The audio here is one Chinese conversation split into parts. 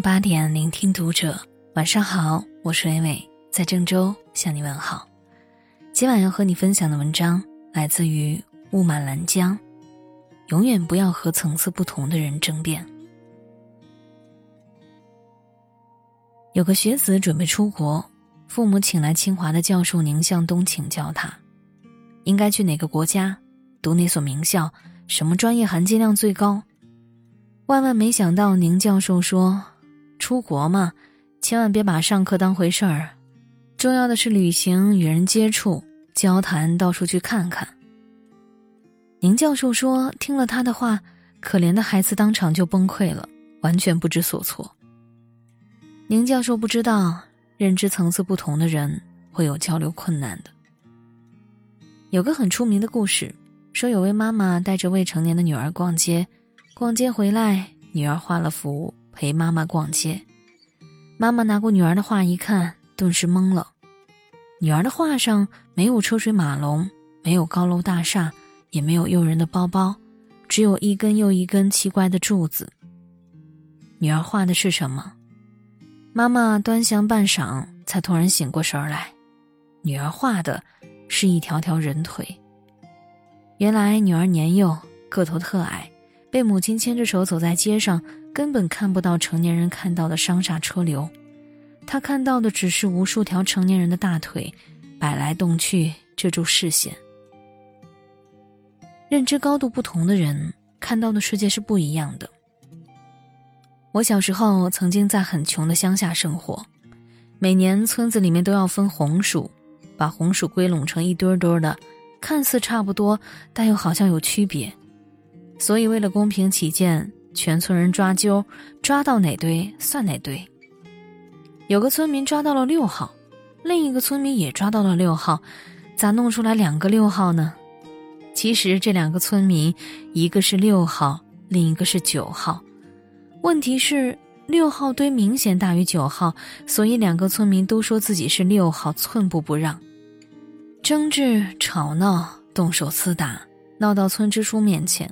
八点，聆听读者。晚上好，我是伟伟，在郑州向你问好。今晚要和你分享的文章来自于雾满拦江。永远不要和层次不同的人争辩。有个学子准备出国，父母请来清华的教授宁向东请教他，应该去哪个国家，读哪所名校，什么专业含金量最高。万万没想到，宁教授说：“出国嘛，千万别把上课当回事儿，重要的是旅行、与人接触、交谈，到处去看看。”宁教授说：“听了他的话，可怜的孩子当场就崩溃了，完全不知所措。”宁教授不知道，认知层次不同的人会有交流困难的。有个很出名的故事，说有位妈妈带着未成年的女儿逛街。逛街回来，女儿画了幅陪妈妈逛街。妈妈拿过女儿的画一看，顿时懵了。女儿的画上没有车水马龙，没有高楼大厦，也没有诱人的包包，只有一根又一根奇怪的柱子。女儿画的是什么？妈妈端详半晌，才突然醒过神来。女儿画的是一条条人腿。原来女儿年幼，个头特矮。被母亲牵着手走在街上，根本看不到成年人看到的商厦车流，他看到的只是无数条成年人的大腿，摆来动去，遮住视线。认知高度不同的人看到的世界是不一样的。我小时候曾经在很穷的乡下生活，每年村子里面都要分红薯，把红薯归拢成一堆堆的，看似差不多，但又好像有区别。所以，为了公平起见，全村人抓阄，抓到哪堆算哪堆。有个村民抓到了六号，另一个村民也抓到了六号，咋弄出来两个六号呢？其实这两个村民，一个是六号，另一个是九号。问题是六号堆明显大于九号，所以两个村民都说自己是六号，寸步不让。争执、吵闹、动手厮打，闹到村支书面前。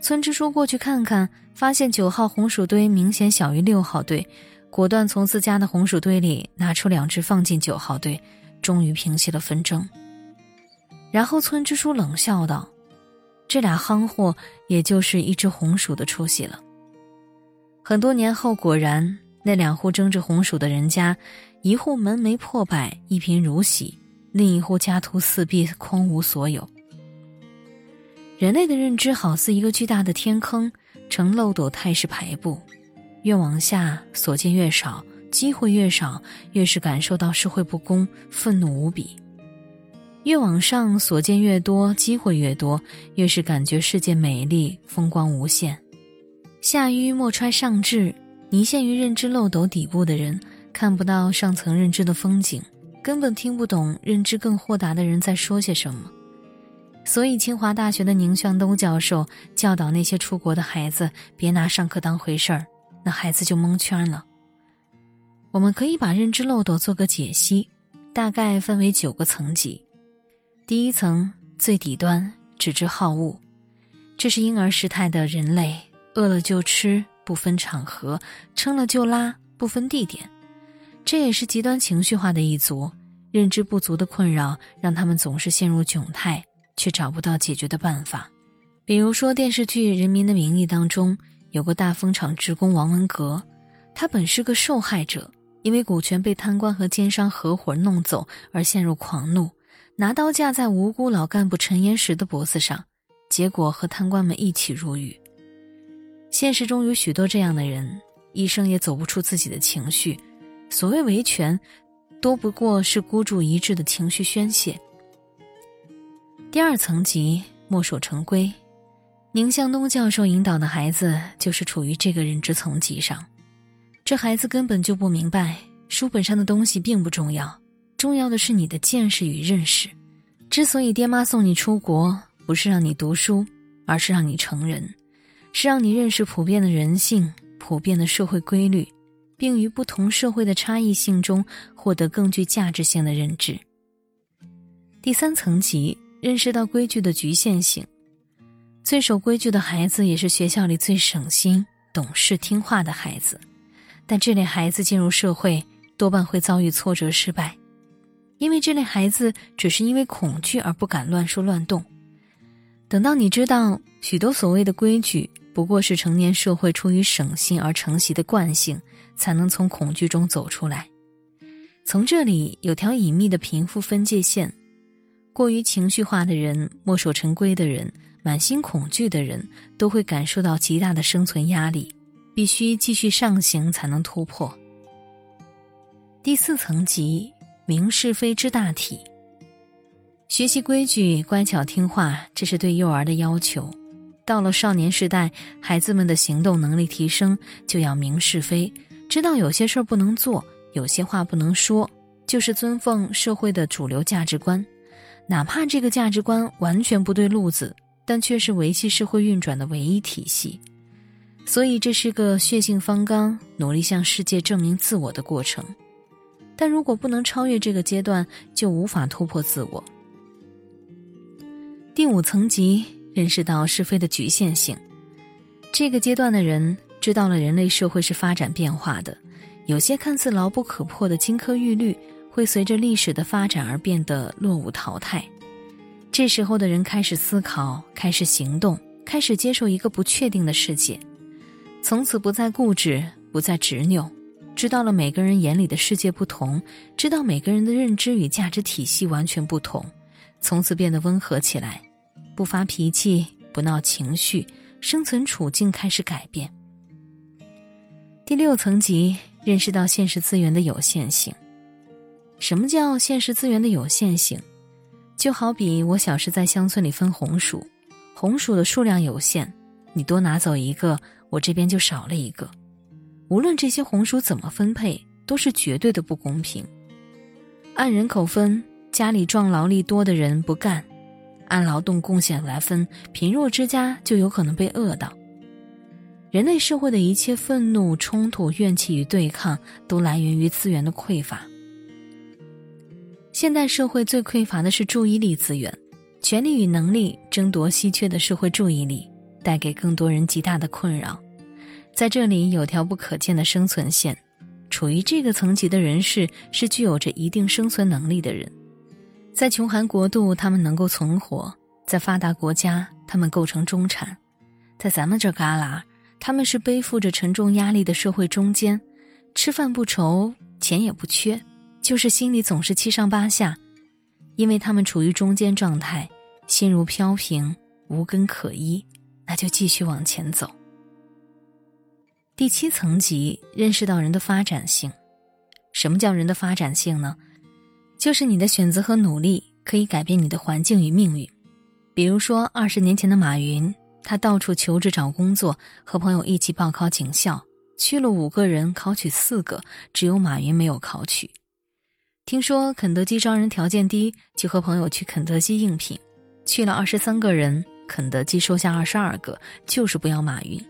村支书过去看看，发现九号红薯堆明显小于六号堆，果断从自家的红薯堆里拿出两只放进九号堆，终于平息了纷争。然后村支书冷笑道：“这俩夯货，也就是一只红薯的出息了。”很多年后，果然那两户争着红薯的人家，一户门楣破败，一贫如洗；另一户家徒四壁，空无所有。人类的认知好似一个巨大的天坑，呈漏斗态势排布，越往下所见越少，机会越少，越是感受到社会不公，愤怒无比；越往上所见越多，机会越多，越是感觉世界美丽，风光无限。下愚莫揣上智，泥陷于认知漏斗底部的人，看不到上层认知的风景，根本听不懂认知更豁达的人在说些什么。所以，清华大学的宁向东教授教导那些出国的孩子别拿上课当回事儿，那孩子就蒙圈了。我们可以把认知漏斗做个解析，大概分为九个层级。第一层最底端，只知好恶，这是婴儿时态的人类，饿了就吃，不分场合；撑了就拉，不分地点。这也是极端情绪化的一族，认知不足的困扰让他们总是陷入窘态。却找不到解决的办法，比如说电视剧《人民的名义》当中有个大风厂职工王文革，他本是个受害者，因为股权被贪官和奸商合伙弄走而陷入狂怒，拿刀架在无辜老干部陈岩石的脖子上，结果和贪官们一起入狱。现实中有许多这样的人，一生也走不出自己的情绪，所谓维权，多不过是孤注一掷的情绪宣泄。第二层级墨守成规，宁向东教授引导的孩子就是处于这个认知层级上。这孩子根本就不明白，书本上的东西并不重要，重要的是你的见识与认识。之所以爹妈送你出国，不是让你读书，而是让你成人，是让你认识普遍的人性、普遍的社会规律，并于不同社会的差异性中获得更具价值性的认知。第三层级。认识到规矩的局限性，最守规矩的孩子也是学校里最省心、懂事、听话的孩子。但这类孩子进入社会多半会遭遇挫折、失败，因为这类孩子只是因为恐惧而不敢乱说乱动。等到你知道许多所谓的规矩不过是成年社会出于省心而承袭的惯性，才能从恐惧中走出来。从这里有条隐秘的贫富分界线，过于情绪化的人、墨守成规的人、满心恐惧的人，都会感受到极大的生存压力，必须继续上行才能突破。第四层级，明是非之大体。学习规矩、乖巧听话，这是对幼儿的要求。到了少年时代，孩子们的行动能力提升，就要明是非，知道有些事儿不能做，有些话不能说，就是尊奉社会的主流价值观，哪怕这个价值观完全不对路子，但却是维系社会运转的唯一体系。所以，这是个血性方刚、努力向世界证明自我的过程。但如果不能超越这个阶段，就无法突破自我。第五层级，认识到是非的局限性。这个阶段的人知道了人类社会是发展变化的，有些看似牢不可破的金科玉律，会随着历史的发展而变得落伍淘汰。这时候的人开始思考，开始行动，开始接受一个不确定的世界，从此不再固执，不再执拗，知道了每个人眼里的世界不同，知道每个人的认知与价值体系完全不同，从此变得温和起来。不发脾气，不闹情绪，生存处境开始改变。第六层级，认识到现实资源的有限性。什么叫现实资源的有限性？就好比我小时在乡村里分红薯，红薯的数量有限，你多拿走一个，我这边就少了一个。无论这些红薯怎么分配，都是绝对的不公平。按人口分，家里壮劳力多的人不干。按劳动贡献来分，贫弱之家就有可能被饿到。人类社会的一切愤怒、冲突、怨气与对抗，都来源于资源的匮乏。现代社会最匮乏的是注意力资源，权力与能力争夺稀缺的社会注意力，带给更多人极大的困扰。在这里有条不可见的生存线，处于这个层级的人士是具有着一定生存能力的人。在穷寒国度，他们能够存活；在发达国家，他们构成中产；在咱们这旮旯，他们是背负着沉重压力的社会中间，吃饭不愁，钱也不缺，就是心里总是七上八下，因为他们处于中间状态，心如飘萍，无根可依，那就继续往前走。第七层级，认识到人的发展性。什么叫人的发展性呢？就是你的选择和努力可以改变你的环境与命运，比如说二十年前的马云，他到处求职找工作，和朋友一起报考警校，去了五个人，考取四个，只有马云没有考取。听说肯德基招人条件低，就和朋友去肯德基应聘，去了二十三个人，肯德基收下二十二个，就是不要马云，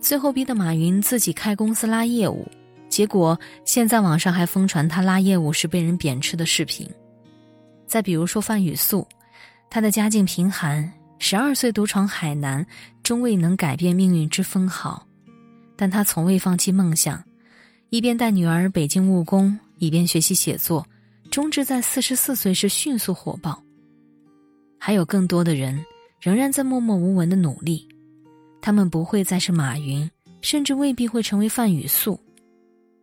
最后逼得马云自己开公司拉业务。结果，现在网上还疯传他拉业务时被人贬斥的视频。再比如说范雨素，他的家境贫寒，十二岁独闯海南，终未能改变命运之分毫。但他从未放弃梦想，一边带女儿北京务工，以便学习写作，终至在四十四岁时迅速火爆。还有更多的人仍然在默默无闻的努力，他们不会再是马云，甚至未必会成为范雨素。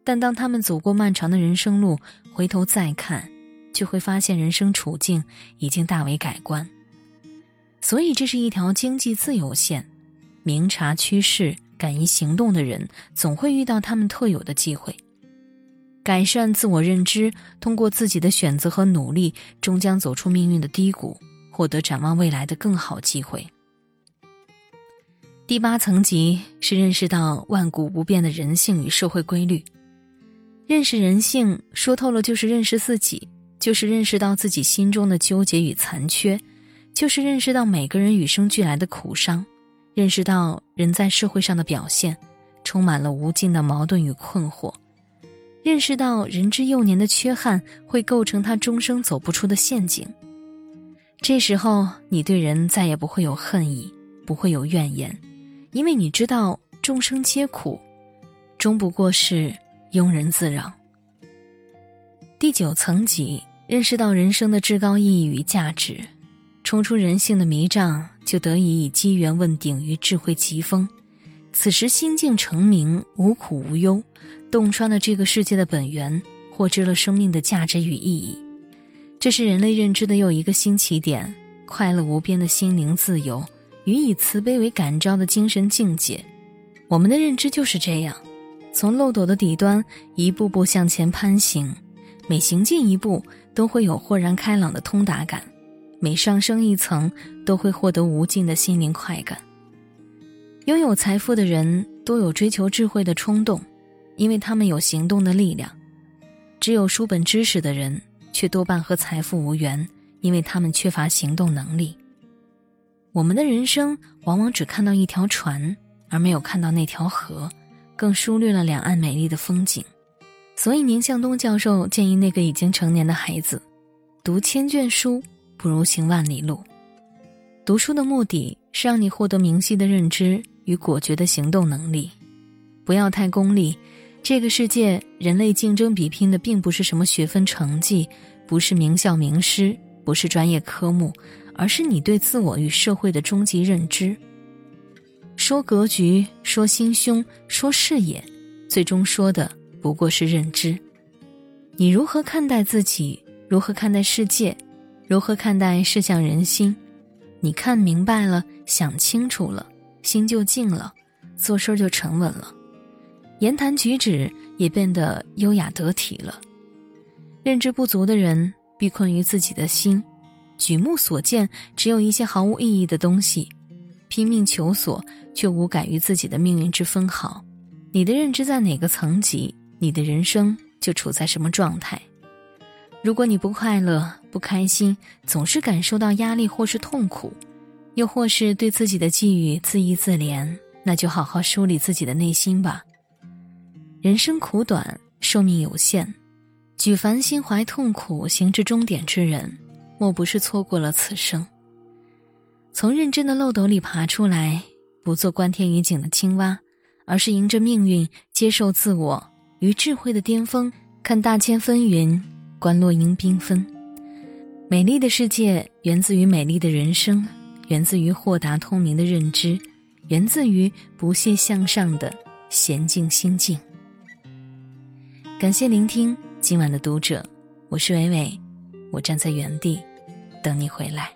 但当他们走过漫长的人生路，回头再看，就会发现人生处境已经大为改观。所以，这是一条经济自由线。明察趋势、敢于行动的人，总会遇到他们特有的机会。改善自我认知，通过自己的选择和努力，终将走出命运的低谷，获得展望未来的更好机会。第八层级是认识到万古不变的人性与社会规律。认识人性，说透了就是认识自己，就是认识到自己心中的纠结与残缺，就是认识到每个人与生俱来的苦伤，认识到人在社会上的表现，充满了无尽的矛盾与困惑，认识到人之幼年的缺憾会构成他终生走不出的陷阱。这时候，你对人再也不会有恨意，不会有怨言，因为你知道众生皆苦。终不过是庸人自扰。第九层级，认识到人生的至高意义与价值，冲出人性的迷障，就得以以机缘问鼎于智慧奇峰。此时心境澄明，无苦无忧，洞穿了这个世界的本源，获知了生命的价值与意义。这是人类认知的又一个新起点，快乐无边的心灵自由，与以慈悲为感召的精神境界。我们的认知就是这样，从漏斗的底端一步步向前攀行，每行进一步都会有豁然开朗的通达感，每上升一层都会获得无尽的心灵快感。拥有财富的人都有追求智慧的冲动，因为他们有行动的力量；只有书本知识的人却多半和财富无缘，因为他们缺乏行动能力。我们的人生往往只看到一条船，而没有看到那条河，更疏略了两岸美丽的风景。所以，宁向东教授建议那个已经成年的孩子：读千卷书不如行万里路。读书的目的是让你获得明晰的认知。与果决的行动能力，不要太功利。这个世界，人类竞争比拼的并不是什么学分成绩，不是名校名师，不是专业科目，而是你对自我与社会的终极认知。说格局，说心胸，说视野，最终说的不过是认知。你如何看待自己？如何看待世界？如何看待世相人心？你看明白了，想清楚了。心就静了，做事就沉稳了，言谈举止也变得优雅得体了。认知不足的人必困于自己的心，举目所见只有一些毫无意义的东西，拼命求索却无感于自己的命运之分毫。你的认知在哪个层级，你的人生就处在什么状态。如果你不快乐、不开心，总是感受到压力或是痛苦。又或是对自己的寄语自意自怜，那就好好梳理自己的内心吧。人生苦短，寿命有限，举凡心怀痛苦行至终点之人，莫不是错过了此生。从认真的漏斗里爬出来，不做观天于景的青蛙，而是迎着命运接受自我，于智慧的巅峰看大千纷纭，观落英缤纷。美丽的世界源自于美丽的人生。源自于豁达通明的认知，源自于不懈向上的娴静心境。感谢聆听今晚的读者，我是伟伟，我站在原地等你回来。